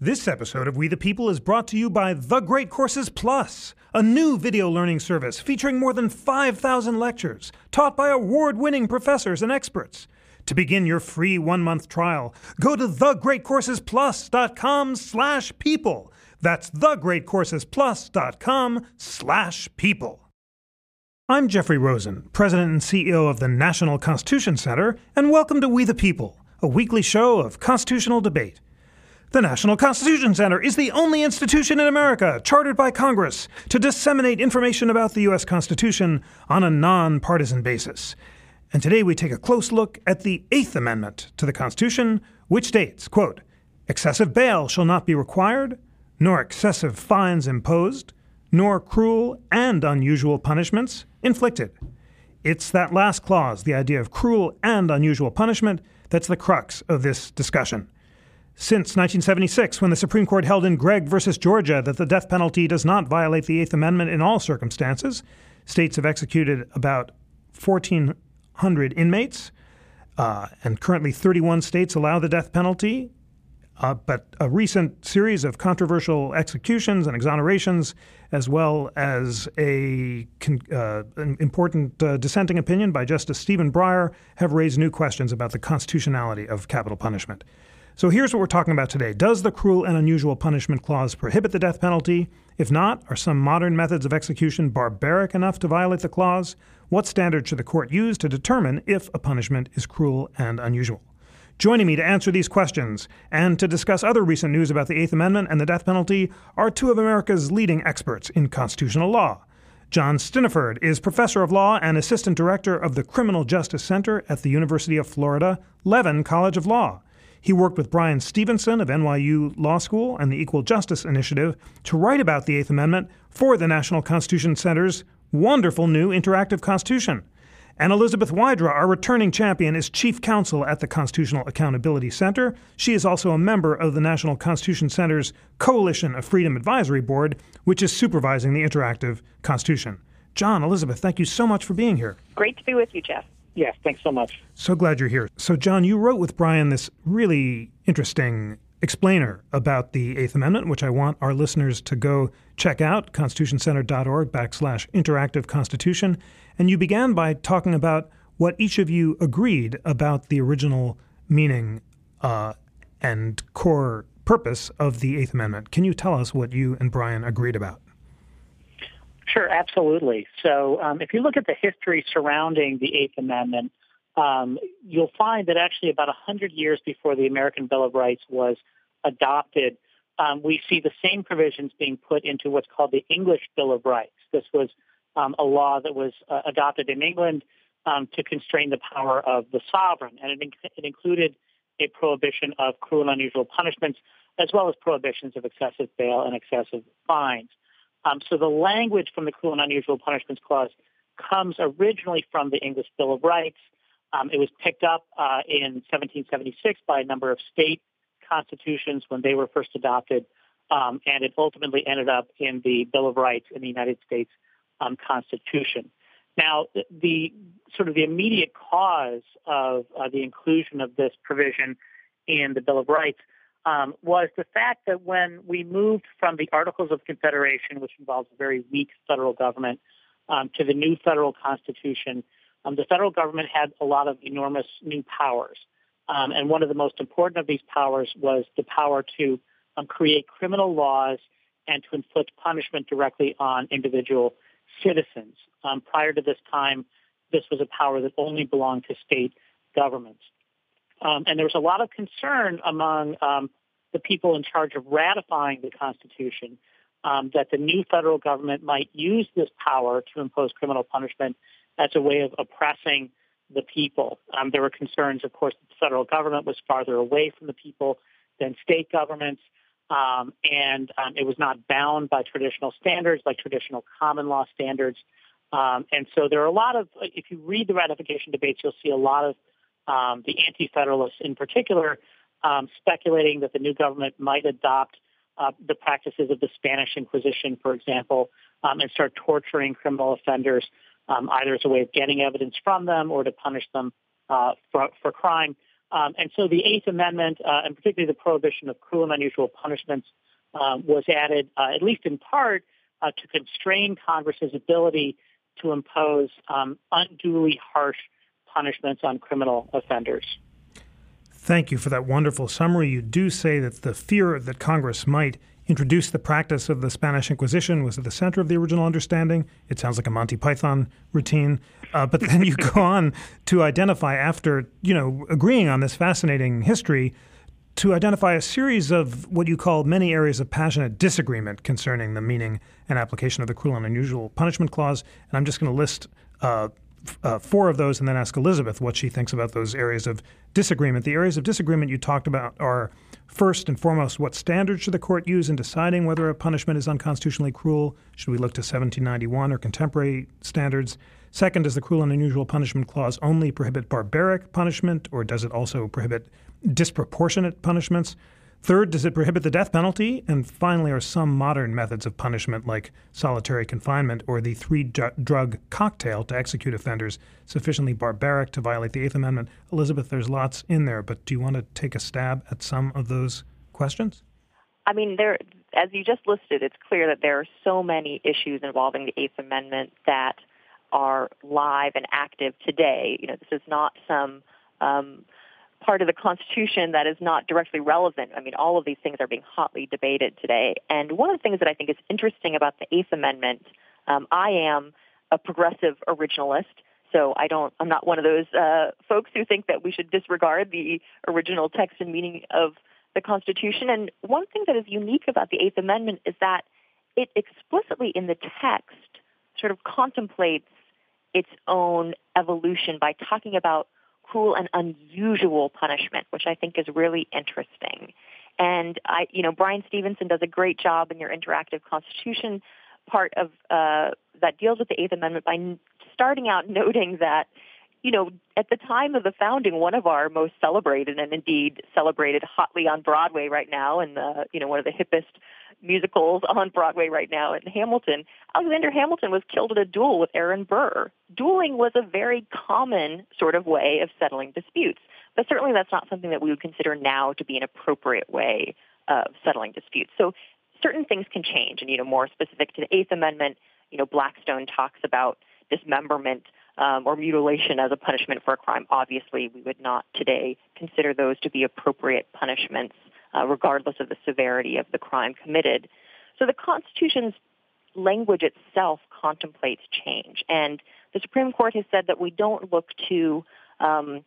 This episode of We the People is brought to you by The Great Courses Plus, a new video learning service featuring more than 5,000 lectures taught by award winning professors and experts. To begin your free one month trial, go to thegreatcoursesplus.com slash people. That's thegreatcoursesplus.com slash people. I'm Jeffrey Rosen, President and CEO of the National Constitution Center, and welcome to We the People, a weekly show of constitutional debate. The National Constitution Center is the only institution in America chartered by Congress to disseminate information about the U.S. Constitution on a nonpartisan basis. And today we take a close look at the Eighth Amendment to the Constitution, which states, quote, excessive bail shall not be required, nor excessive fines imposed, nor cruel and unusual punishments inflicted. It's that last clause, the idea of cruel and unusual punishment, that's the crux of this discussion. Since 1976, when the Supreme Court held in Gregg versus Georgia that the death penalty does not violate the Eighth Amendment in all circumstances, states have executed about 1,400 inmates, uh, and currently 31 states allow the death penalty. Uh, but a recent series of controversial executions and exonerations, as well as a uh, an important uh, dissenting opinion by Justice Stephen Breyer, have raised new questions about the constitutionality of capital punishment. So here's what we're talking about today. Does the cruel and unusual punishment clause prohibit the death penalty? If not, are some modern methods of execution barbaric enough to violate the clause? What standard should the court use to determine if a punishment is cruel and unusual? Joining me to answer these questions and to discuss other recent news about the Eighth Amendment and the death penalty are two of America's leading experts in constitutional law. John Stinneford is professor of law and assistant director of the Criminal Justice Center at the University of Florida Levin College of Law. He worked with Bryan Stevenson of NYU Law School and the Equal Justice Initiative to write about the Eighth Amendment for the National Constitution Center's wonderful new interactive constitution. And Elizabeth Wydra, our returning champion, is chief counsel at the Constitutional Accountability Center. She is also a member of the National Constitution Center's Coalition of Freedom Advisory Board, which is supervising the interactive constitution. John, Elizabeth, thank you so much for being here. Great to be with you, Jeff. Yes, thanks so much. So glad you're here. So, John, you wrote with Bryan this really interesting explainer about the Eighth Amendment, which I want our listeners to go check out, constitutioncenter.org backslash interactive constitution. And you began by talking about what each of you agreed about the original meaning uh, and core purpose of the Eighth Amendment. Can you tell us what you and Bryan agreed about? Sure, absolutely. So um, if you look at the history surrounding the Eighth Amendment, um, you'll find that actually about 100 years before the American Bill of Rights was adopted, um, we see the same provisions being put into what's called the English Bill of Rights. This was um, a law that was uh, adopted in England um, to constrain the power of the sovereign, and it, it included a prohibition of cruel and unusual punishments, as well as prohibitions of excessive bail and excessive fines. Um, so the language from the Cruel and Unusual Punishments Clause comes originally from the English Bill of Rights. Um, it was picked up uh, in 1776 by a number of state constitutions when they were first adopted, um, and it ultimately ended up in the Bill of Rights in the United States um, Constitution. Now, the, the, sort of the immediate cause of uh, the inclusion of this provision in the Bill of Rights um, was the fact that when we moved from the Articles of Confederation, which involves a very weak federal government, um, to the new federal constitution, um, the federal government had a lot of enormous new powers. Um, and one of the most important of these powers was the power to um, create criminal laws and to inflict punishment directly on individual citizens. Um, prior to this time, this was a power that only belonged to state governments. Um, and there was a lot of concern among um, the people in charge of ratifying the Constitution um, that the new federal government might use this power to impose criminal punishment as a way of oppressing the people. Um, there were concerns, of course, that the federal government was farther away from the people than state governments, um, and um, it was not bound by traditional standards like traditional common law standards. Um, and so there are a lot of, if you read the ratification debates, you'll see a lot of um, the anti-federalists in particular um, speculating that the new government might adopt uh, the practices of the Spanish Inquisition, for example, um, and start torturing criminal offenders um, either as a way of getting evidence from them or to punish them uh, for, for crime. Um, and so the Eighth Amendment, uh, and particularly the prohibition of cruel and unusual punishments, um, was added, uh, at least in part, uh, to constrain Congress's ability to impose um, unduly harsh punishments on criminal offenders. Thank you for that wonderful summary. You do say that the fear that Congress might introduce the practice of the Spanish Inquisition was at the center of the original understanding. It sounds like a Monty Python routine. Uh, but then you go on to identify, after you know agreeing on this fascinating history, to identify a series of what you call many areas of passionate disagreement concerning the meaning and application of the cruel and unusual punishment clause. And I'm just going to list uh, uh, four of those and then ask Elizabeth what she thinks about those areas of disagreement. The areas of disagreement you talked about are first and foremost, what standards should the court use in deciding whether a punishment is unconstitutionally cruel? Should we look to 1791 or contemporary standards? Second, does the cruel and unusual punishment clause only prohibit barbaric punishment, or does it also prohibit disproportionate punishments? Third, does it prohibit the death penalty? And finally, are some modern methods of punishment like solitary confinement or the three drug cocktail to execute offenders sufficiently barbaric to violate the Eighth Amendment? Elizabeth, there's lots in there, but do you want to take a stab at some of those questions? I mean, there, as you just listed, it's clear that there are so many issues involving the Eighth Amendment that are live and active today. You know, this is not some um, part of the Constitution that is not directly relevant. I mean, all of these things are being hotly debated today. And one of the things that I think is interesting about the Eighth Amendment, um, I am a progressive originalist. So I don't, I'm not one of those uh, folks who think that we should disregard the original text and meaning of the Constitution. And one thing that is unique about the Eighth Amendment is that it explicitly in the text sort of contemplates its own evolution by talking about cruel and unusual punishment, which I think is really interesting. And I, you know, Bryan Stevenson does a great job in your interactive constitution part of uh, that deals with the Eighth Amendment by starting out noting that, you know, at the time of the founding, one of our most celebrated and indeed celebrated hotly on Broadway right now, and the, you know, one of the hippest musicals on Broadway right now in Hamilton, Alexander Hamilton was killed in a duel with Aaron Burr. Dueling was a very common sort of way of settling disputes, but certainly that's not something that we would consider now to be an appropriate way of settling disputes. So certain things can change, and you know, more specific to the Eighth Amendment, you know, Blackstone talks about dismemberment um, or mutilation as a punishment for a crime. Obviously, we would not today consider those to be appropriate punishments uh, regardless of the severity of the crime committed. So the Constitution's language itself contemplates change. And the Supreme Court has said that we don't look to um,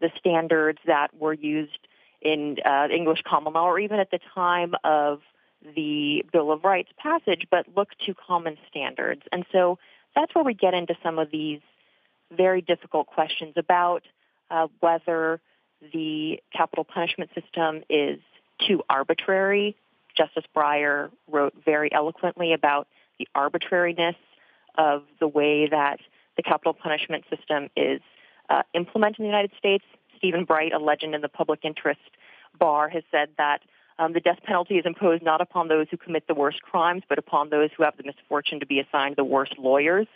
the standards that were used in uh, English common law or even at the time of the Bill of Rights passage, but look to common standards. And so that's where we get into some of these very difficult questions about uh, whether the capital punishment system is too arbitrary. Justice Breyer wrote very eloquently about the arbitrariness of the way that the capital punishment system is uh, implemented in the United States. Stephen Bright, a legend in the public interest bar, has said that um, the death penalty is imposed not upon those who commit the worst crimes, but upon those who have the misfortune to be assigned the worst lawyers.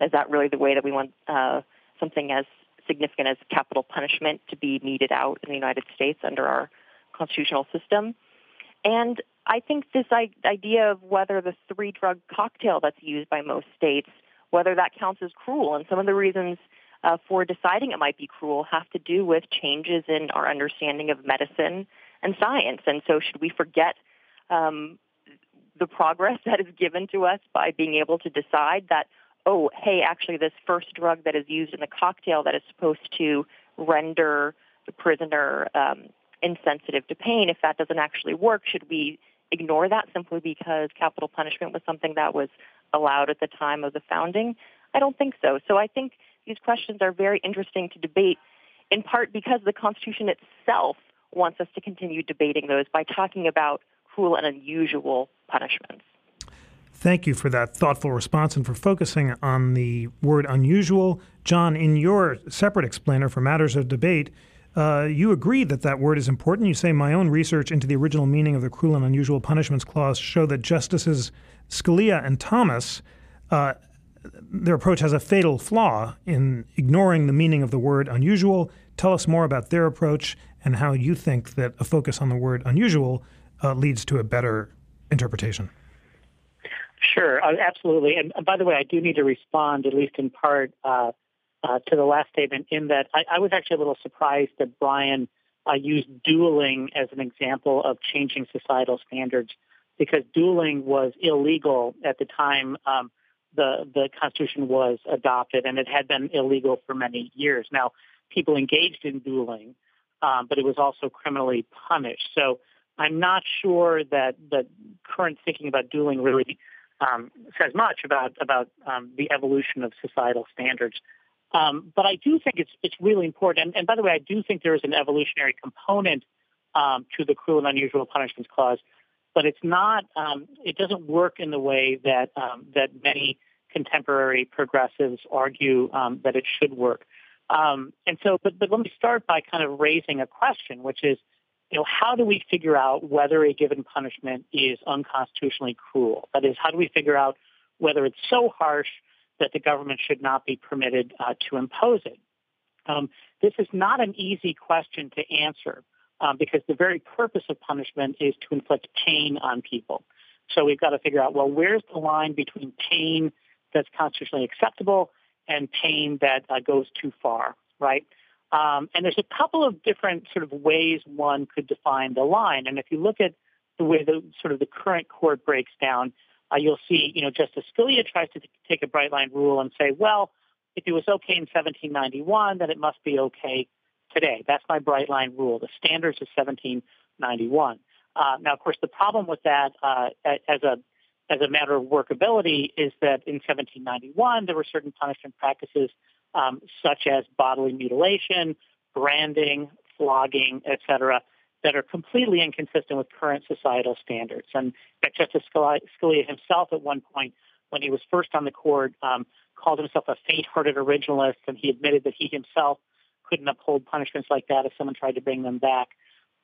Is that really the way that we want uh, something as significant as capital punishment to be meted out in the United States under our constitutional system. And I think this idea of whether the three drug cocktail that's used by most states, whether that counts as cruel, and some of the reasons uh, for deciding it might be cruel have to do with changes in our understanding of medicine and science. And so, should we forget um, the progress that is given to us by being able to decide that, oh, hey, actually, this first drug that is used in the cocktail that is supposed to render the prisoner um, insensitive to pain, if that doesn't actually work, should we ignore that simply because capital punishment was something that was allowed at the time of the founding? I don't think so. So I think these questions are very interesting to debate, in part because the Constitution itself wants us to continue debating those by talking about cruel and unusual punishments. Thank you for that thoughtful response and for focusing on the word unusual. John, in your separate explainer for matters of debate, uh, you agree that that word is important. You say my own research into the original meaning of the cruel and unusual punishments clause show that Justices Scalia and Thomas, uh, their approach has a fatal flaw in ignoring the meaning of the word unusual, Tell us more about their approach and how you think that a focus on the word unusual uh, leads to a better interpretation. Sure, uh, absolutely. And, by the way, I do need to respond, at least in part, uh, uh, to the last statement, in that I, I, was actually a little surprised that Bryan uh, used dueling as an example of changing societal standards, because dueling was illegal at the time um, the the Constitution was adopted, and it had been illegal for many years. Now, people engaged in dueling, um, but it was also criminally punished. So I'm not sure that the current thinking about dueling really um, says much about about um, the evolution of societal standards. Um, but I do think it's it's really important. And, and, by the way, I do think there is an evolutionary component um, to the cruel and unusual punishments clause, but it's not. Um, it doesn't work in the way that um, that many contemporary progressives argue that it should work. and so, but but let me start by kind of raising a question, which is you know, how do we figure out whether a given punishment is unconstitutionally cruel? That is, how do we figure out whether it's so harsh that the government should not be permitted uh, to impose it? Um, this is not an easy question to answer um, because the very purpose of punishment is to inflict pain on people. So we've got to figure out, well, where's the line between pain that's constitutionally acceptable and pain that uh, goes too far, right? Um, and there's a couple of different sort of ways one could define the line. And if you look at the way the sort of the current court breaks down, uh, you'll see, you know, Justice Scalia tries to t- take a bright line rule and say, well, if it was okay in 1791, then it must be okay today. That's my bright line rule. The standards of 1791. Uh, now, of course, the problem with that uh, as a as a matter of workability is that in 1791 there were certain punishment practices um, such as bodily mutilation, branding, flogging, etc., that are completely inconsistent with current societal standards. And Justice Scalia himself, at one point, when he was first on the court, um, called himself a faint-hearted originalist, and he admitted that he himself couldn't uphold punishments like that if someone tried to bring them back.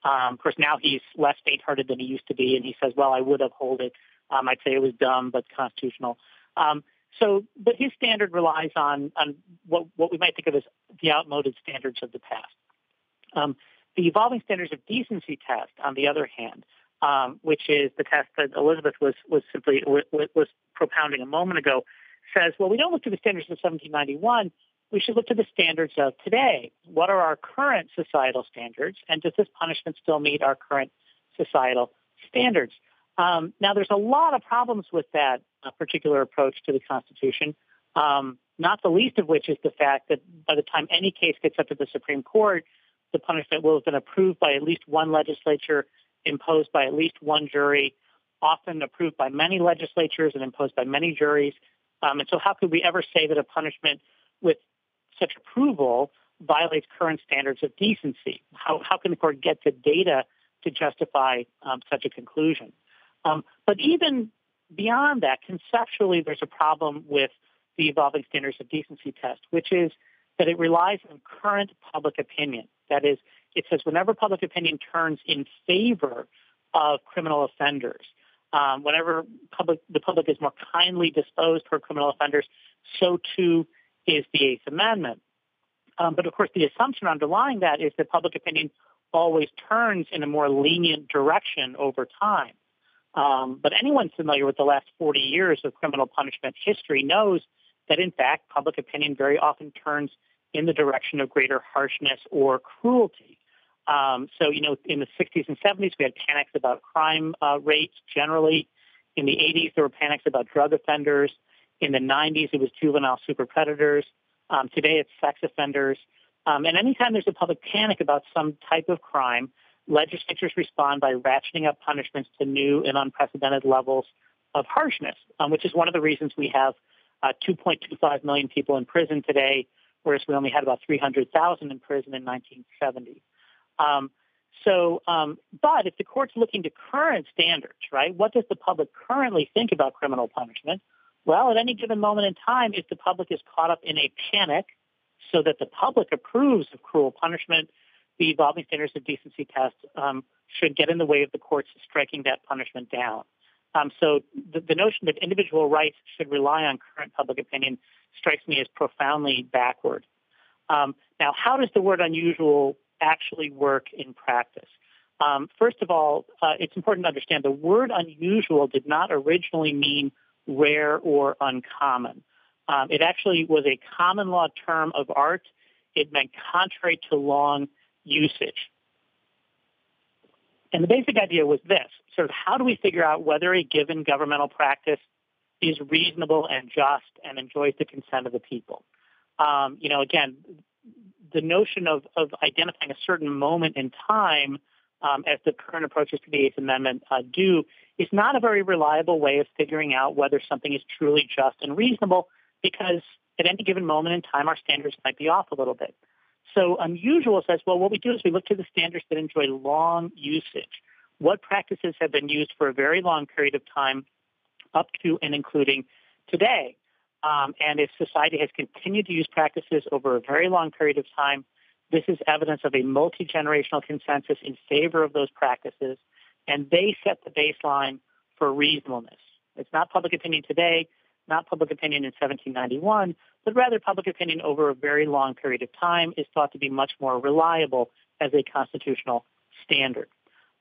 Um, of course, now he's less faint-hearted than he used to be, and he says, "Well, I would uphold it. Um, I'd say it was dumb, but constitutional." Um, so, but his standard relies on on what what we might think of as the outmoded standards of the past. Um, the evolving standards of decency test, on the other hand, um, which is the test that Elizabeth was was simply was, was propounding a moment ago, says, well, we don't look to the standards of 1791. We should look to the standards of today. What are our current societal standards, and does this punishment still meet our current societal standards? Um, now, there's a lot of problems with that uh, particular approach to the Constitution, um, not the least of which is the fact that by the time any case gets up to the Supreme Court, the punishment will have been approved by at least one legislature, imposed by at least one jury, often approved by many legislatures and imposed by many juries. Um, and so, how could we ever say that a punishment with such approval violates current standards of decency? How, how can the court get the data to justify um, such a conclusion? Um, but even beyond that, conceptually, there's a problem with the evolving standards of decency test, which is that it relies on current public opinion. That is, it says whenever public opinion turns in favor of criminal offenders, um, whenever public, the public is more kindly disposed toward criminal offenders, so too is the Eighth Amendment. Um, but of course, the assumption underlying that is that public opinion always turns in a more lenient direction over time. Um, but anyone familiar with the last 40 years of criminal punishment history knows that, in fact, public opinion very often turns in the direction of greater harshness or cruelty. Um, so, you know, in the 60s and 70s, we had panics about crime uh, rates generally. In the 80s, there were panics about drug offenders. In the 90s, it was juvenile super predators. Um, today, it's sex offenders. Um, and anytime there's a public panic about some type of crime, legislatures respond by ratcheting up punishments to new and unprecedented levels of harshness, um, which is one of the reasons we have uh, 2.25 million people in prison today, whereas we only had about 300,000 in prison in 1970. Um, so, um, but if the court's looking to current standards, right, what does the public currently think about criminal punishment? Well, at any given moment in time, if the public is caught up in a panic so that the public approves of cruel punishment, the evolving standards of decency test um, should get in the way of the courts striking that punishment down. Um, so the, the, notion that individual rights should rely on current public opinion strikes me as profoundly backward. Um, now, how does the word unusual actually work in practice? Um, first of all, uh, it's important to understand the word unusual did not originally mean rare or uncommon. Um, it actually was a common law term of art. It meant contrary to long usage. And the basic idea was this sort of how do we figure out whether a given governmental practice is reasonable and just and enjoys the consent of the people? Um, you know, again, the notion of, of identifying a certain moment in time um, as the current approaches to the Eighth Amendment uh, do is not a very reliable way of figuring out whether something is truly just and reasonable because at any given moment in time, our standards might be off a little bit. So unusual says, well, what we do is we look to the standards that enjoy long usage. What practices have been used for a very long period of time up to and including today? Um, and if society has continued to use practices over a very long period of time, this is evidence of a multi-generational consensus in favor of those practices, and they set the baseline for reasonableness. It's not public opinion today, not public opinion in 1791, but rather public opinion over a very long period of time is thought to be much more reliable as a constitutional standard.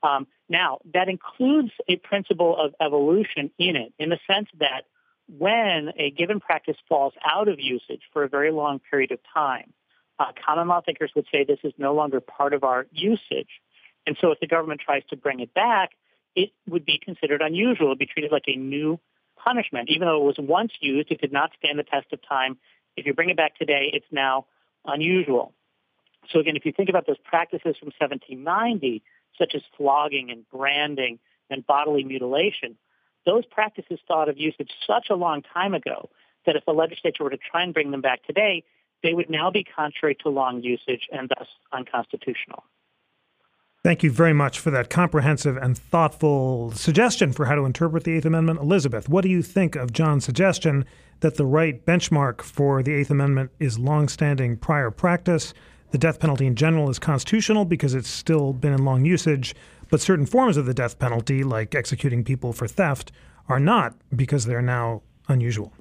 Um, now, that includes a principle of evolution in it, in the sense that when a given practice falls out of usage for a very long period of time, uh, common law thinkers would say this is no longer part of our usage. And so if the government tries to bring it back, it would be considered unusual. It would be treated like a new punishment. Even though it was once used, it did not stand the test of time. If you bring it back today, it's now unusual. So again, if you think about those practices from 1790, such as flogging and branding and bodily mutilation, those practices thought of usage such a long time ago that if the legislature were to try and bring them back today, they would now be contrary to long usage and thus unconstitutional. Thank you very much for that comprehensive and thoughtful suggestion for how to interpret the Eighth Amendment. Elizabeth, what do you think of John's suggestion that the right benchmark for the Eighth Amendment is longstanding prior practice? The death penalty in general is constitutional because it's still been in long usage, but certain forms of the death penalty, like executing people for theft, are not because they're now unusual.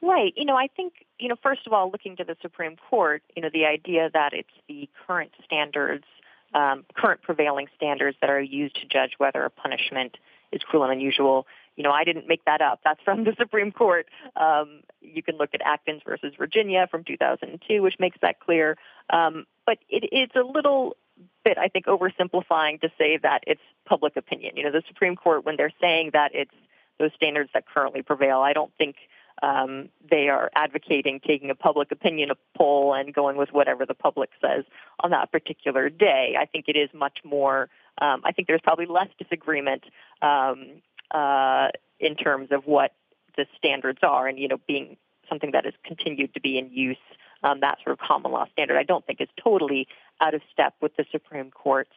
Right. You know, I think, you know, first of all, looking to the Supreme Court, you know, the idea that it's the current standards um, current prevailing standards that are used to judge whether a punishment is cruel and unusual. You know, I didn't make that up. That's from the Supreme Court. Um, you can look at Atkins versus Virginia from 2002, which makes that clear. Um, but it, it's a little bit, I think, oversimplifying to say that it's public opinion. You know, the Supreme Court, when they're saying that it's those standards that currently prevail, I don't think um, they are advocating taking a public opinion poll and going with whatever the public says on that particular day. I think it is much more. Um, I think there's probably less disagreement um, uh, in terms of what the standards are, and you know, being something that has continued to be in use. Um, that sort of common law standard, I don't think is totally out of step with the Supreme Court's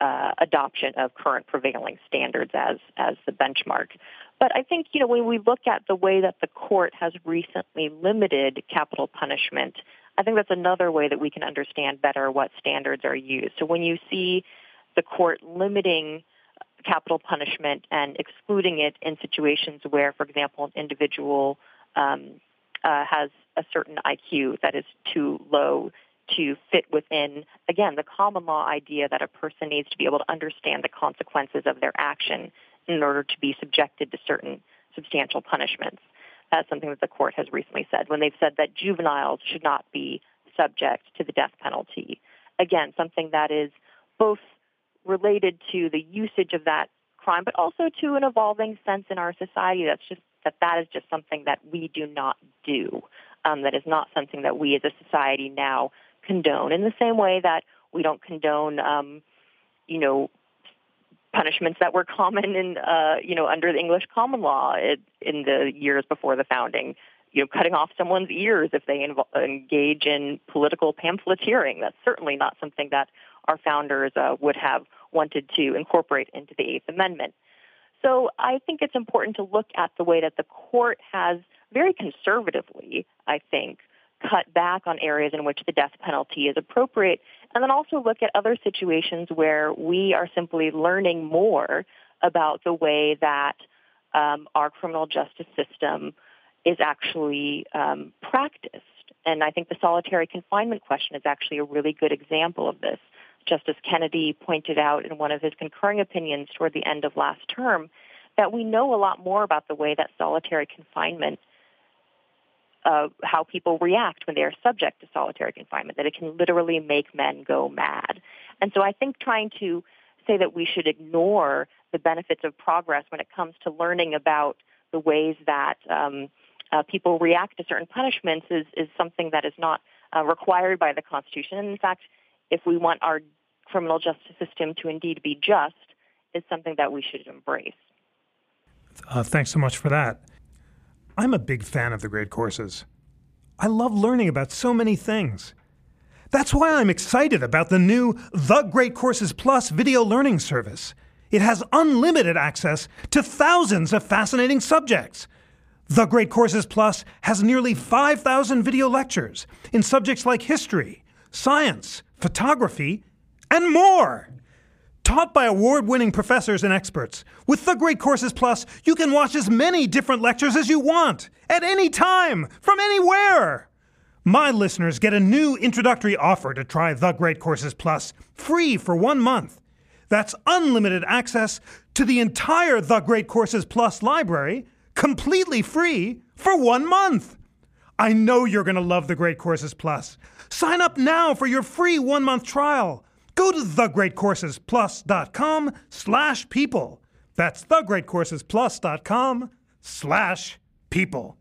uh, adoption of current prevailing standards as as the benchmark. But I think you know when we look at the way that the court has recently limited capital punishment, I think that's another way that we can understand better what standards are used. So when you see the court limiting capital punishment and excluding it in situations where, for example, an individual um, uh, has a certain IQ that is too low to fit within, again, the common law idea that a person needs to be able to understand the consequences of their action in order to be subjected to certain substantial punishments. That's something that the court has recently said when they've said that juveniles should not be subject to the death penalty. Again, something that is both related to the usage of that crime, but also to an evolving sense in our society that's just that that is just something that we do not do. Um, that is not something that we as a society now condone. In the same way that we don't condone, um, you know, punishments that were common in, uh, you know, under the English common law in the years before the founding. You know, cutting off someone's ears if they invo- engage in political pamphleteering. That's certainly not something that our founders uh, would have wanted to incorporate into the Eighth Amendment. So I think it's important to look at the way that the court has very conservatively, I think, cut back on areas in which the death penalty is appropriate, and then also look at other situations where we are simply learning more about the way that um, our criminal justice system is actually um, practiced. and I think the solitary confinement question is actually a really good example of this. Justice Kennedy pointed out in one of his concurring opinions toward the end of last term that we know a lot more about the way that solitary confinement, uh, how people react when they are subject to solitary confinement, that it can literally make men go mad. And so I think trying to say that we should ignore the benefits of progress when it comes to learning about the ways that um, uh, people react to certain punishments is, is something that is not uh, required by the Constitution. And in fact, if we want our criminal justice system to indeed be just, is something that we should embrace. Uh, thanks so much for that. I'm a big fan of the great courses. I love learning about so many things. That's why I'm excited about the new The Great Courses Plus video learning service. It has unlimited access to thousands of fascinating subjects. The Great Courses Plus has nearly 5,000 video lectures in subjects like history, science, photography, and more. Taught by award winning professors and experts, with The Great Courses Plus, you can watch as many different lectures as you want, at any time, from anywhere. My listeners get a new introductory offer to try The Great Courses Plus free for one month. That's unlimited access to the entire The Great Courses Plus library, completely free, for one month. I know you're going to love The Great Courses Plus. Sign up now for your free one month trial. Go to thegreatcoursesplus.com slash people. That's thegreatcoursesplus.com slash people.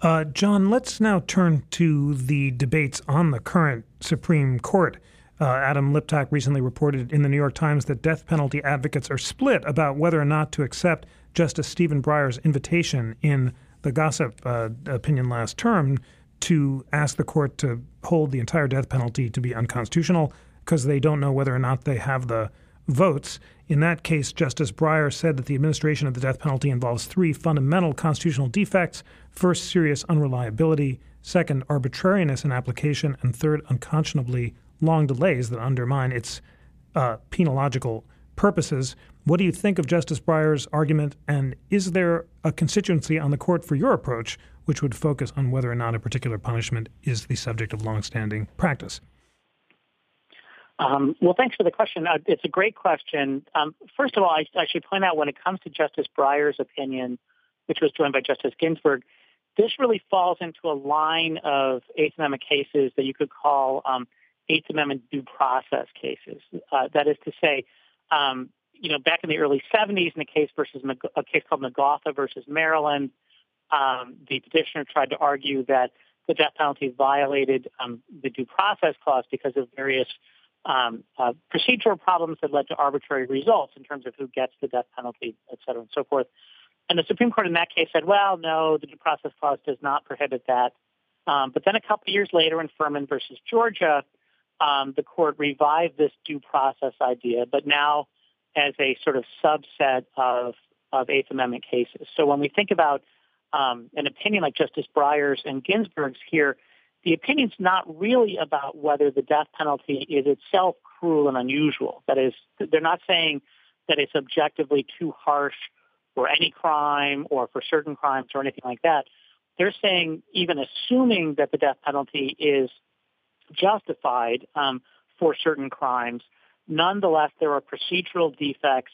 Uh, John, let's now turn to the debates on the current Supreme Court. Uh, Adam Liptak recently reported in the New York Times that death penalty advocates are split about whether or not to accept Justice Stephen Breyer's invitation in the Glossip uh, opinion last term to ask the court to hold the entire death penalty to be unconstitutional because they don't know whether or not they have the votes. In that case, Justice Breyer said that the administration of the death penalty involves three fundamental constitutional defects first, serious unreliability, second, arbitrariness in application, and third, unconscionably long delays that undermine its uh, penological purposes. What do you think of Justice Breyer's argument, and is there a constituency on the court for your approach which would focus on whether or not a particular punishment is the subject of longstanding practice? Um, well, thanks for the question. Uh, it's a great question. Um, first of all, I, I, should point out when it comes to Justice Breyer's opinion, which was joined by Justice Ginsburg, this really falls into a line of Eighth Amendment cases that you could call um, Eighth Amendment due process cases. Uh, that is to say, um, you know, back in the early 70s in a case versus a case called McGautha versus Maryland, um, the petitioner tried to argue that the death penalty violated um, the due process clause because of various um, uh, procedural problems that led to arbitrary results in terms of who gets the death penalty, et cetera, and so forth. And the Supreme Court in that case said, well, no, the due process clause does not prohibit that. Um, but then a couple years later in Furman versus Georgia, um, the court revived this due process idea, but now as a sort of subset of, of Eighth Amendment cases. So when we think about um, an opinion like Justice Breyer's and Ginsburg's here, the opinion's not really about whether the death penalty is itself cruel and unusual. That is, they're not saying that it's objectively too harsh for any crime or for certain crimes or anything like that. They're saying even assuming that the death penalty is justified um, for certain crimes, nonetheless, there are procedural defects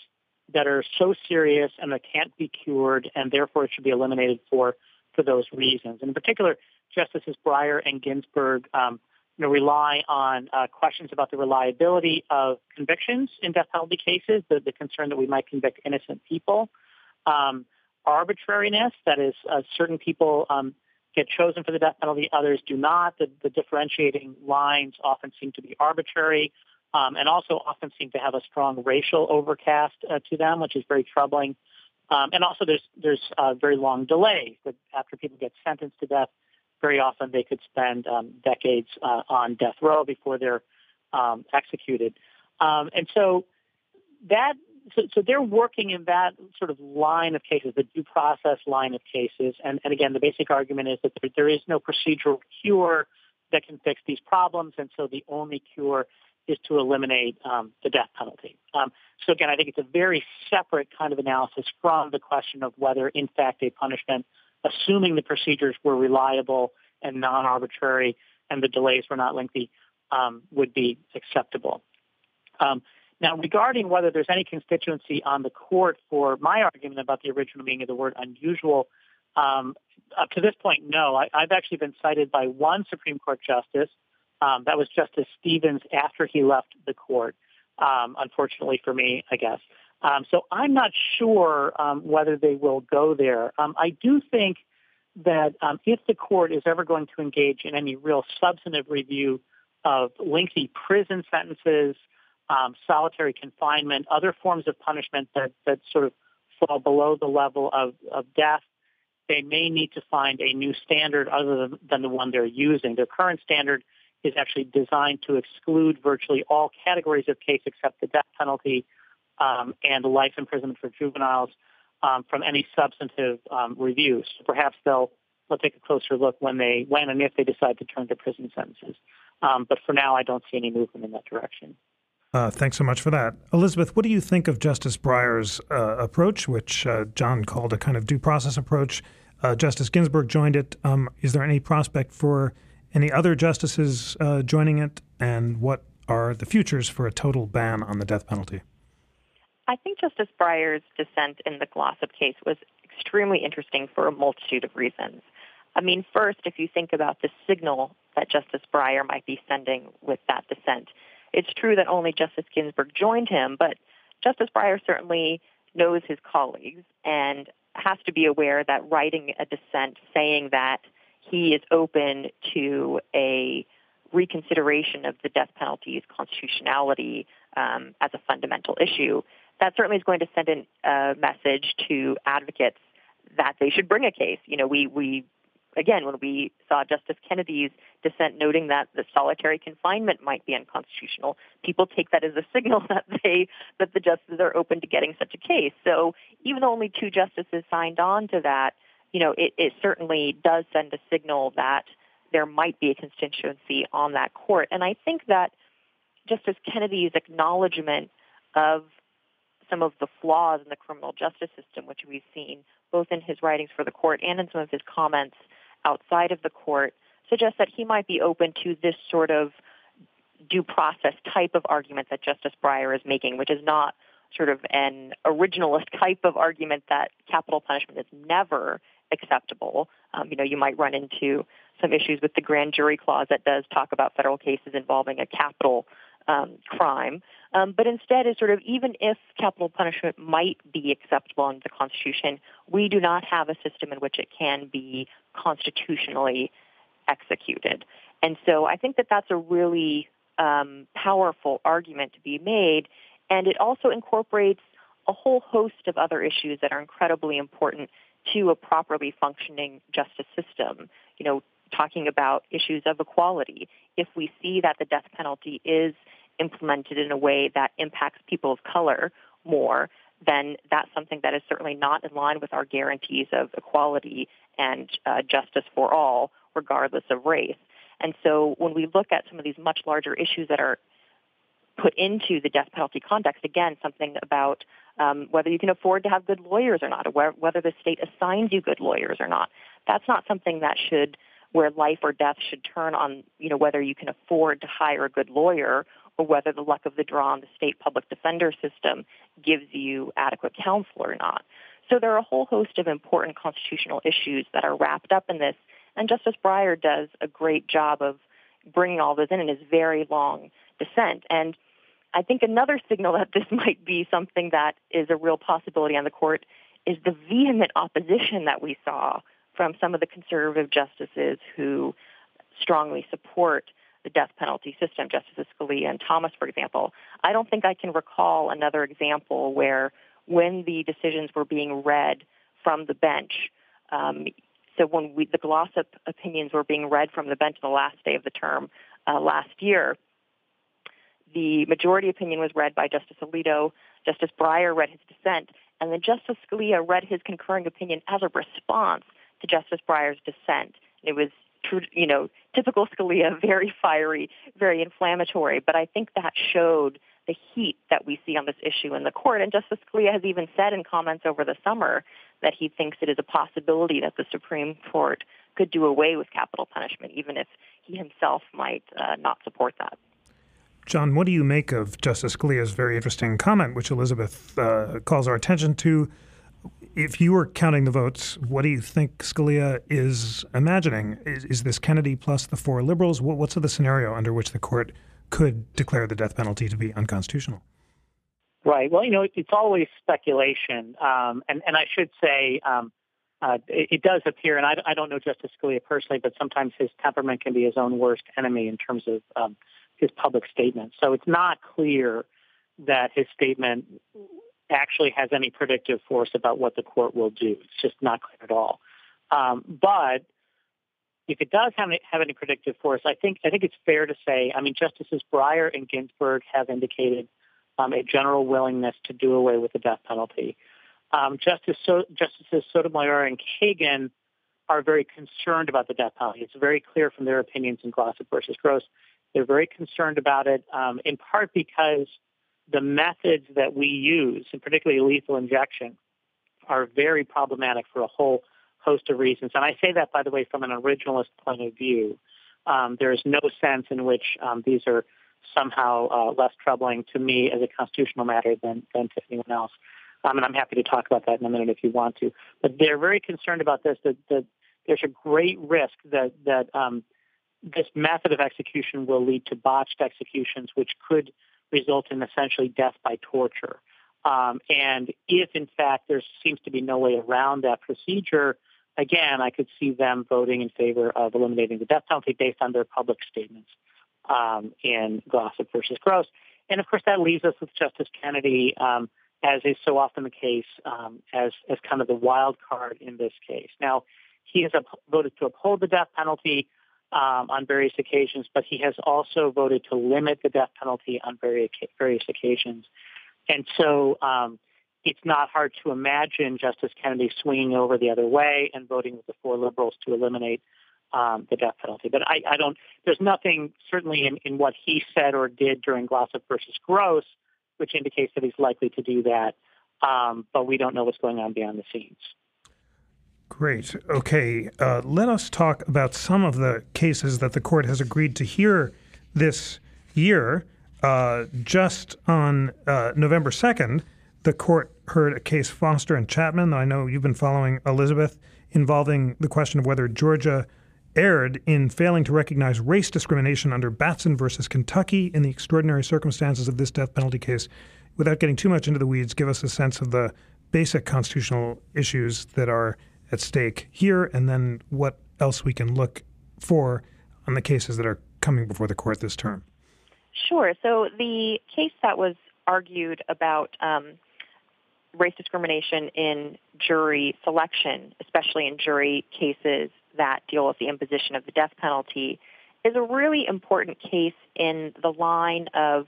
that are so serious and that can't be cured, and therefore it should be eliminated for for those reasons. And in particular, Justices Breyer and Ginsburg, um, you know, rely on uh, questions about the reliability of convictions in death penalty cases, the, the concern that we might convict innocent people, um, arbitrariness, that is, uh, certain people um, get chosen for the death penalty, others do not. The, the differentiating lines often seem to be arbitrary. Um, and also often seem to have a strong racial overcast uh, to them, which is very troubling. Um, and also, there's there's uh, very long delays that after people get sentenced to death, very often they could spend um, decades uh, on death row before they're um, executed. Um, and so that so, so, they're working in that sort of line of cases, the due process line of cases. And, and again, the basic argument is that there, there is no procedural cure that can fix these problems, and so the only cure is to eliminate um, the death penalty. Um, so again, I think it's a very separate kind of analysis from the question of whether, in fact, a punishment assuming the procedures were reliable and non-arbitrary, and the delays were not lengthy, um, would be acceptable. Um, now, regarding whether there's any constituency on the court for my argument about the original meaning of the word unusual, um, up to this point, no. I, have actually been cited by one Supreme Court justice. Um, that was Justice Stevens after he left the court. Um, unfortunately for me, I guess. Um, so I'm not sure um, whether they will go there. Um, I do think that um, if the court is ever going to engage in any real substantive review of lengthy prison sentences, um, solitary confinement, other forms of punishment that, that sort of fall below the level of, of death, they may need to find a new standard other than, than the one they're using. Their current standard is actually designed to exclude virtually all categories of case except the death penalty um, and life imprisonment for juveniles um, from any substantive um, reviews. So perhaps they'll they'll take a closer look when they when and if they decide to turn to prison sentences. Um, but for now, I don't see any movement in that direction. Uh, thanks so much for that. Elizabeth, what do you think of Justice Breyer's uh, approach, which uh, John called a kind of due process approach? Uh, Justice Ginsburg joined it. Um, is there any prospect for any other justices uh, joining it? And what are the futures for a total ban on the death penalty? I think Justice Breyer's dissent in the Glossip case was extremely interesting for a multitude of reasons. I mean, first, if you think about the signal that Justice Breyer might be sending with that dissent, it's true that only Justice Ginsburg joined him, but Justice Breyer certainly knows his colleagues and has to be aware that writing a dissent saying that he is open to a reconsideration of the death penalty's constitutionality um, as a fundamental issue that certainly is going to send a message to advocates that they should bring a case. You know, we we again when we saw Justice Kennedy's dissent noting that the solitary confinement might be unconstitutional, people take that as a signal that they that the justices are open to getting such a case. So even though only two justices signed on to that, you know, it, it certainly does send a signal that there might be a constituency on that court. And I think that Justice Kennedy's acknowledgement of some of the flaws in the criminal justice system, which we've seen both in his writings for the court and in some of his comments outside of the court, suggests that he might be open to this sort of due process type of argument that Justice Breyer is making, which is not sort of an originalist type of argument that capital punishment is never acceptable. Um, you know, you might run into some issues with the grand jury clause that does talk about federal cases involving a capital um, crime, um, but instead is sort of even if capital punishment might be acceptable under the Constitution, we do not have a system in which it can be constitutionally executed. And so I think that that's a really um, powerful argument to be made, and it also incorporates a whole host of other issues that are incredibly important to a properly functioning justice system. You know, talking about issues of equality. If we see that the death penalty is implemented in a way that impacts people of color more, then that's something that is certainly not in line with our guarantees of equality and uh, justice for all, regardless of race. And so when we look at some of these much larger issues that are put into the death penalty context, again, something about um, whether you can afford to have good lawyers or not, or whether the state assigns you good lawyers or not, that's not something that should where life or death should turn on, you know, whether you can afford to hire a good lawyer or whether the luck of the draw in the state public defender system gives you adequate counsel or not. So there are a whole host of important constitutional issues that are wrapped up in this, and Justice Breyer does a great job of bringing all those in in his very long dissent. And I think another signal that this might be something that is a real possibility on the court is the vehement opposition that we saw from some of the conservative justices who strongly support the death penalty system, Justices Scalia and Thomas, for example. I don't think I can recall another example where, when the decisions were being read from the bench, um, so when we, the Glossip opinions were being read from the bench on the last day of the term uh, last year, the majority opinion was read by Justice Alito. Justice Breyer read his dissent, and then Justice Scalia read his concurring opinion as a response to Justice Breyer's dissent. It was, you know, typical Scalia, very fiery, very inflammatory. But I think that showed the heat that we see on this issue in the court. And Justice Scalia has even said in comments over the summer that he thinks it is a possibility that the Supreme Court could do away with capital punishment, even if he himself might uh, not support that. John, what do you make of Justice Scalia's very interesting comment, which Elizabeth uh, calls our attention to? If you were counting the votes, what do you think Scalia is imagining? Is, is this Kennedy plus the four liberals? What, what's the scenario under which the court could declare the death penalty to be unconstitutional? Right. Well, you know, it's always speculation, um, and and I should say um, uh, it, it, does appear, and I, I, don't know Justice Scalia personally, but sometimes his temperament can be his own worst enemy in terms of um, his public statements. So it's not clear that his statement actually has any predictive force about what the court will do. It's just not clear at all. Um, but if it does have any, have any predictive force, I think I think it's fair to say. I mean, Justices Breyer and Ginsburg have indicated um, a general willingness to do away with the death penalty. Um, Justice so- Justices Sotomayor and Kagan are very concerned about the death penalty. It's very clear from their opinions in Glossip versus Gross. They're very concerned about it, um, in part because the methods that we use, and particularly lethal injection, are very problematic for a whole host of reasons. And I say that, by the way, from an originalist point of view. Um, there is no sense in which um, these are somehow uh, less troubling to me as a constitutional matter than, than to anyone else. Um, and I'm happy to talk about that in a minute if you want to. But they're very concerned about this. That, that there's a great risk that that um, this method of execution will lead to botched executions, which could result in essentially death by torture. Um, and if, in fact, there seems to be no way around that procedure, again, I could see them voting in favor of eliminating the death penalty based on their public statements um, in Glossip versus Gross. And of course, that leaves us with Justice Kennedy, um, as is so often the case, um, as as kind of the wild card in this case. Now, he has up- voted to uphold the death penalty um, on various occasions, but he has also voted to limit the death penalty on various occasions. And so, um, it's not hard to imagine Justice Kennedy swinging over the other way and voting with the four liberals to eliminate um, the death penalty. But I, I, don't. There's nothing certainly in, in what he said or did during Glossip versus Gross, which indicates that he's likely to do that. Um, but we don't know what's going on behind the scenes. Great. Okay. Uh, let us talk about some of the cases that the court has agreed to hear this year. Uh, just on uh, November 2nd, the court heard a case, Foster and Chatman. I know you've been following Elizabeth, involving the question of whether Georgia erred in failing to recognize race discrimination under Batson versus Kentucky in the extraordinary circumstances of this death penalty case. Without getting too much into the weeds, give us a sense of the basic constitutional issues that are at stake here, and then what else we can look for on the cases that are coming before the court this term. Sure. So the case that was argued about um, race discrimination in jury selection, especially in jury cases that deal with the imposition of the death penalty is a really important case in the line of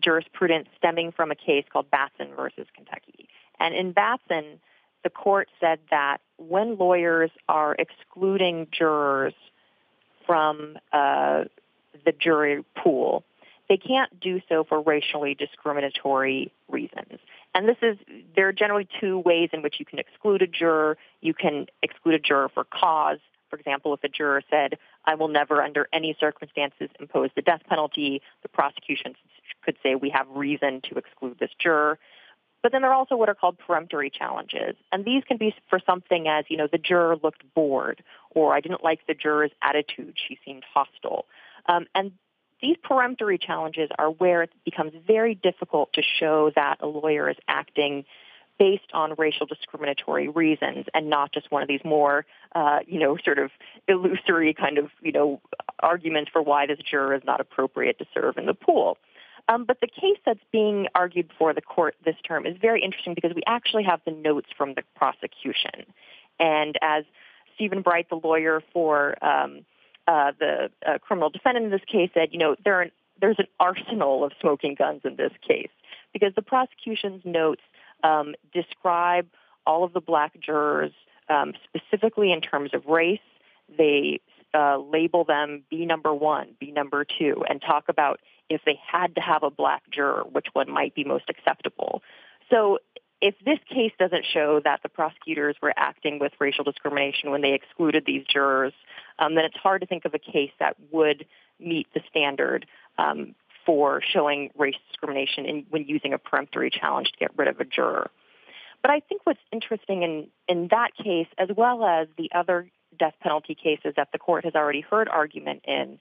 jurisprudence stemming from a case called Batson versus Kentucky. And in Batson, the court said that when lawyers are excluding jurors from uh, the jury pool, they can't do so for racially discriminatory reasons. And this is, there are generally two ways in which you can exclude a juror. You can exclude a juror for cause. For example, if a juror said, I will never under any circumstances impose the death penalty, the prosecution could say we have reason to exclude this juror. But then there are also what are called peremptory challenges. And these can be for something as, you know, the juror looked bored, or I didn't like the juror's attitude, she seemed hostile. Um, and these peremptory challenges are where it becomes very difficult to show that a lawyer is acting based on racial discriminatory reasons and not just one of these more, uh, you know, sort of illusory kind of, you know, arguments for why this juror is not appropriate to serve in the pool. Um, but the case that's being argued before the court this term is very interesting because we actually have the notes from the prosecution. And as Stephen Bright, the lawyer for um, uh, the uh, criminal defendant in this case said, you know, there are, there's an arsenal of smoking guns in this case because the prosecution's notes um, describe all of the black jurors um, specifically in terms of race. They uh, label them B number one, B number two, and talk about if they had to have a black juror, which one might be most acceptable. So if this case doesn't show that the prosecutors were acting with racial discrimination when they excluded these jurors, um, then it's hard to think of a case that would meet the standard um, for showing race discrimination in, when using a peremptory challenge to get rid of a juror. But I think what's interesting in, in that case, as well as the other death penalty cases that the court has already heard argument in,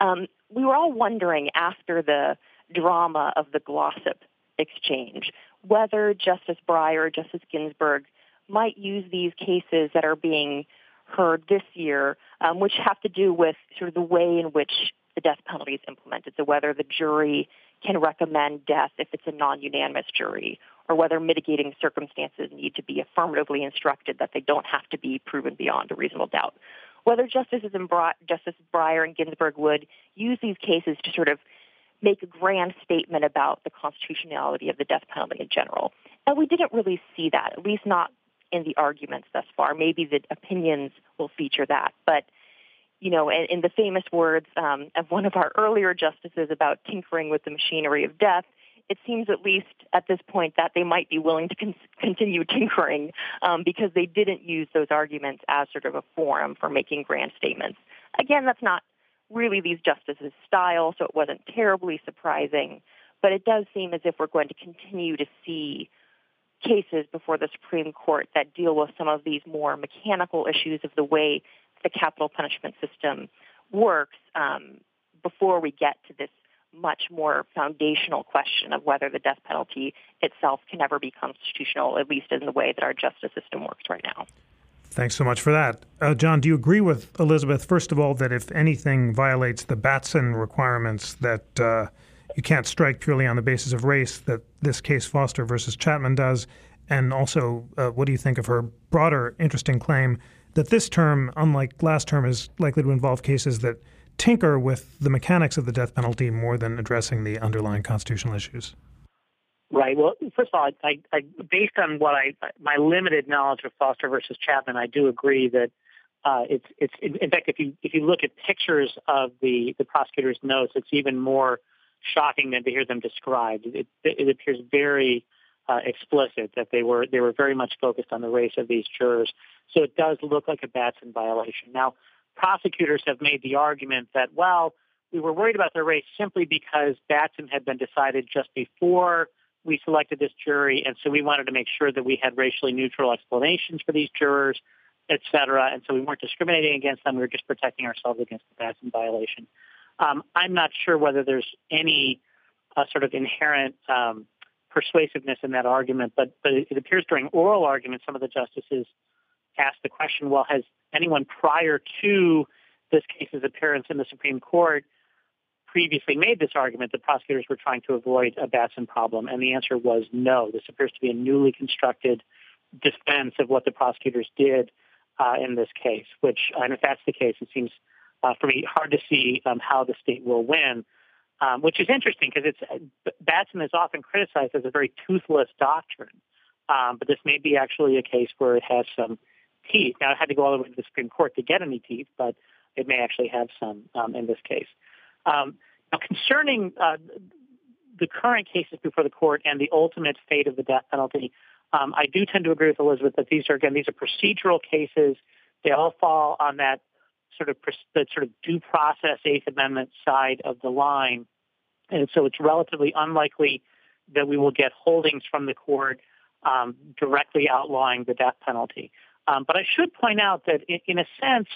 um, we were all wondering after the drama of the Glossip exchange whether Justice Breyer or Justice Ginsburg might use these cases that are being heard this year, um, which have to do with sort of the way in which the death penalty is implemented. So whether the jury can recommend death if it's a non-unanimous jury, or whether mitigating circumstances need to be affirmatively instructed that they don't have to be proven beyond a reasonable doubt. Whether Justices and Bri- Justice Breyer and Ginsburg would use these cases to sort of make a grand statement about the constitutionality of the death penalty in general. And we didn't really see that, at least not in the arguments thus far. Maybe the opinions will feature that. But, you know, in, in the famous words um, of one of our earlier justices about tinkering with the machinery of death, it seems at least at this point that they might be willing to con- continue tinkering um, because they didn't use those arguments as sort of a forum for making grand statements. Again, that's not really these justices' style, so it wasn't terribly surprising. But it does seem as if we're going to continue to see cases before the Supreme Court that deal with some of these more mechanical issues of the way the capital punishment system works um, before we get to this much more foundational question of whether the death penalty itself can ever be constitutional, at least in the way that our justice system works right now. Thanks so much for that. Uh, John, do you agree with Elizabeth, first of all, that if anything violates the Batson requirements, that uh, you can't strike purely on the basis of race, that this case Foster versus Chapman does? And also, uh, what do you think of her broader, interesting claim that this term, unlike last term, is likely to involve cases that tinker with the mechanics of the death penalty more than addressing the underlying constitutional issues? Right. Well, first of all, I, I, based on what I my limited knowledge of Foster versus Chapman, I do agree that uh, it's it's in fact if you if you look at pictures of the the prosecutor's notes, it's even more shocking than to hear them described. It, it appears very uh, explicit that they were they were very much focused on the race of these jurors. So it does look like a Batson violation. Now, prosecutors have made the argument that well, we were worried about their race simply because Batson had been decided just before we selected this jury, and so we wanted to make sure that we had racially neutral explanations for these jurors, et cetera. And so we weren't discriminating against them. We were just protecting ourselves against the Batson violation. Um, I'm not sure whether there's any uh, sort of inherent um, persuasiveness in that argument, but, but it appears during oral arguments, some of the justices asked the question, well, has anyone prior to this case's appearance in the Supreme Court previously made this argument that prosecutors were trying to avoid a Batson problem, and the answer was no. This appears to be a newly constructed defense of what the prosecutors did uh, in this case, which, and if that's the case, it seems uh, for me hard to see um, how the state will win, um, which is interesting because it's Batson is often criticized as a very toothless doctrine, um, but this may be actually a case where it has some teeth. Now, it had to go all the way to the Supreme Court to get any teeth, but it may actually have some um, in this case. Um, now, concerning uh, the current cases before the court and the ultimate fate of the death penalty, um, I do tend to agree with Elizabeth that these are again these are procedural cases. They all fall on that sort of the sort of due process Eighth Amendment side of the line, and so it's relatively unlikely that we will get holdings from the court um, directly outlawing the death penalty. Um, but I should point out that in, in a sense,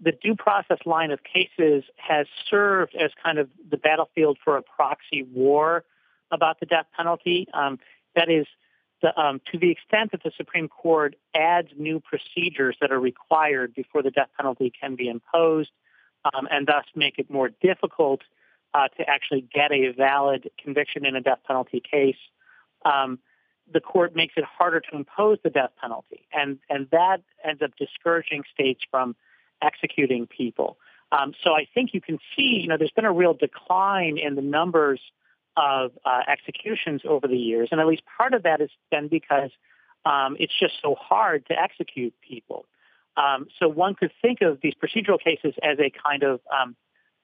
the due process line of cases has served as kind of the battlefield for a proxy war about the death penalty. Um, that is, the, um, to the extent that the Supreme Court adds new procedures that are required before the death penalty can be imposed, um, and thus make it more difficult uh, to actually get a valid conviction in a death penalty case, um, the court makes it harder to impose the death penalty, and and that ends up discouraging states from executing people. Um, so I think you can see, you know, there's been a real decline in the numbers of uh, executions over the years, and at least part of that has been because um, it's just so hard to execute people. Um, so one could think of these procedural cases as a kind of um,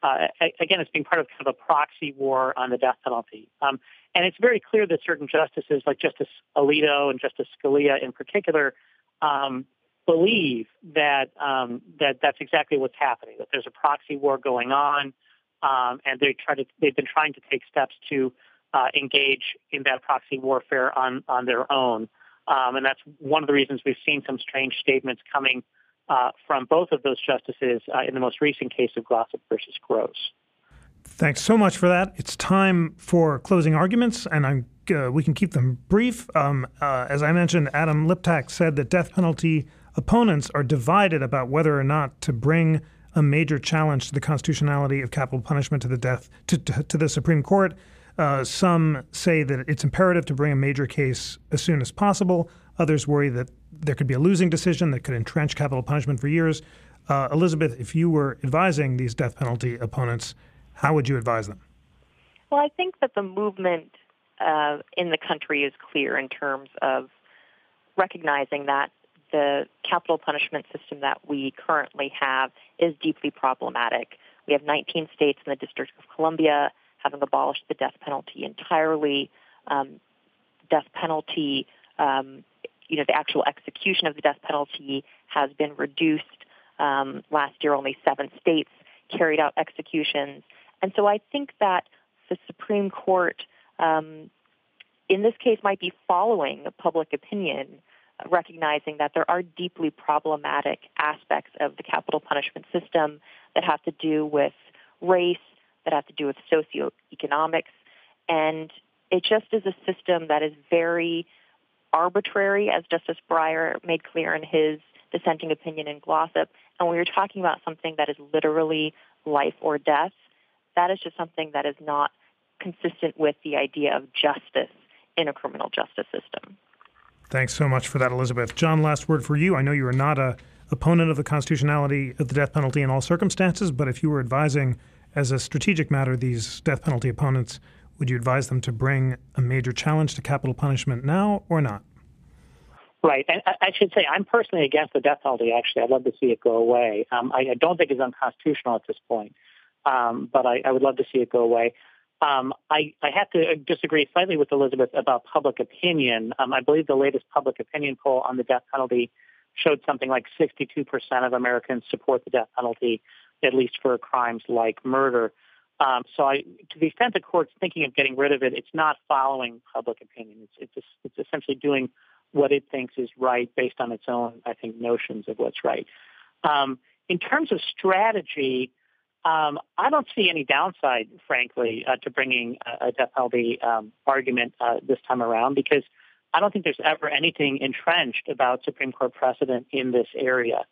uh, again, it's being part of kind of a proxy war on the death penalty. Um, and it's very clear that certain justices, like Justice Alito and Justice Scalia in particular, um, believe that um, that that's exactly what's happening. That there's a proxy war going on, um, and they try to they've been trying to take steps to uh, engage in that proxy warfare on on their own. Um, and that's one of the reasons we've seen some strange statements coming uh, from both of those justices uh, in the most recent case of Glossip versus Gross. Thanks so much for that. It's time for closing arguments, and uh, we can keep them brief. Um, uh, as I mentioned, Adam Liptak said that death penalty opponents are divided about whether or not to bring a major challenge to the constitutionality of capital punishment to the death to, to, to the Supreme Court. Uh, some say that it's imperative to bring a major case as soon as possible. Others worry that there could be a losing decision that could entrench capital punishment for years. Uh, Elizabeth, if you were advising these death penalty opponents, how would you advise them? Well, I think that the movement uh, in the country is clear in terms of recognizing that the capital punishment system that we currently have is deeply problematic. We have 19 states in the District of Columbia having abolished the death penalty entirely. Um, death penalty um, you know, the actual execution of the death penalty has been reduced. Um, last year, only seven states carried out executions. And so I think that the Supreme Court, um, in this case, might be following public opinion, recognizing that there are deeply problematic aspects of the capital punishment system that have to do with race, that have to do with socioeconomics. And it just is a system that is very arbitrary, as Justice Breyer made clear in his dissenting opinion in Glossip. And when you're talking about something that is literally life or death, that is just something that is not consistent with the idea of justice in a criminal justice system. Thanks so much for that, Elizabeth. John, last word for you. I know you are not a opponent of the constitutionality of the death penalty in all circumstances, but if you were advising as a strategic matter these death penalty opponents, would you advise them to bring a major challenge to capital punishment now or not? Right. And I should say I'm personally against the death penalty, actually. I'd love to see it go away. Um, I, I, don't think it's unconstitutional at this point, um, but I, I, would love to see it go away. Um, I, I, have to disagree slightly with Elizabeth about public opinion. Um, I believe the latest public opinion poll on the death penalty showed something like 62% of Americans support the death penalty, at least for crimes like murder. Um, so, I, to the extent the court's thinking of getting rid of it, it's not following public opinion. It's it's, it's essentially doing what it thinks is right based on its own, I think, notions of what's right. Um, in terms of strategy, um, I don't see any downside, frankly, uh, to bringing a, a death penalty um, argument uh, this time around because I don't think there's ever anything entrenched about Supreme Court precedent in this area.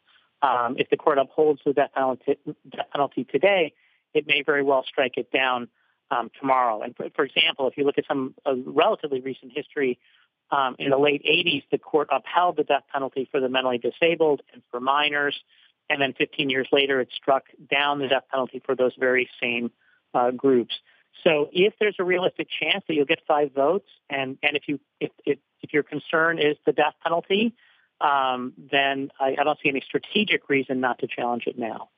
Um, if the court upholds the death penalty, death penalty today, it may very well strike it down um, tomorrow. And for, for, example, if you look at some uh, relatively recent history, um, in the late 80s, the court upheld the death penalty for the mentally disabled and for minors. And then 15 years later, it struck down the death penalty for those very same uh, groups. So if there's a realistic chance that you'll get five votes, and, and if you if, if, if your concern is the death penalty, um, then I, I don't see any strategic reason not to challenge it now.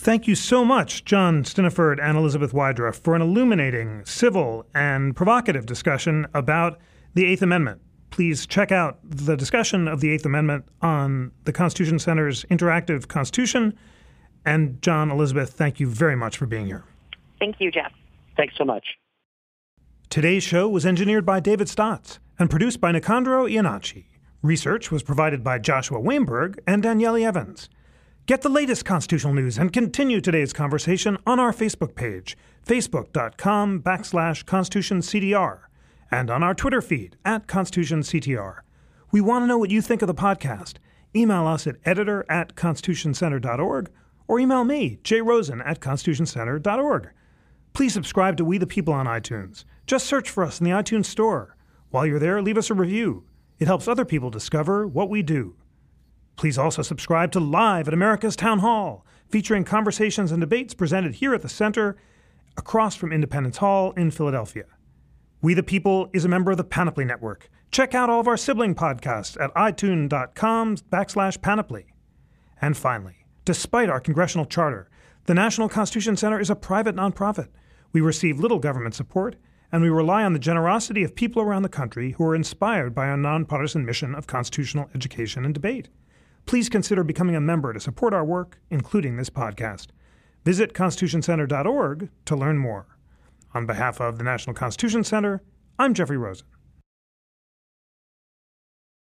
Thank you so much, John Stinneford and Elizabeth Wydra, for an illuminating, civil, and provocative discussion about the Eighth Amendment. Please check out the discussion of the Eighth Amendment on the Constitution Center's interactive Constitution. And John, Elizabeth, thank you very much for being here. Thank you, Jeff. Thanks so much. Today's show was engineered by David Stotts and produced by Nicandro Iannacci. Research was provided by Joshua Weinberg and Danielle Evans. Get the latest constitutional news and continue today's conversation on our Facebook page, facebook.com backslash constitutionctr, and on our Twitter feed, at constitutionctr. We want to know what you think of the podcast. Email us at editor at constitutioncenter.org or email me, jrosen at constitutioncenter.org. Please subscribe to We the People on iTunes. Just search for us in the iTunes Store. While you're there, leave us a review. It helps other people discover what we do. Please also subscribe to Live at America's Town Hall, featuring conversations and debates presented here at the Center across from Independence Hall in Philadelphia. We the People is a member of the Panoply Network. Check out all of our sibling podcasts at itunes.com backslash panoply. And finally, despite our congressional charter, The National Constitution Center is a private nonprofit. We receive little government support, and we rely on the generosity of people around the country who are inspired by our nonpartisan mission of constitutional education and debate. Please consider becoming a member to support our work, including this podcast. Visit constitutioncenter.org to learn more. On behalf of the National Constitution Center, I'm Jeffrey Rosen.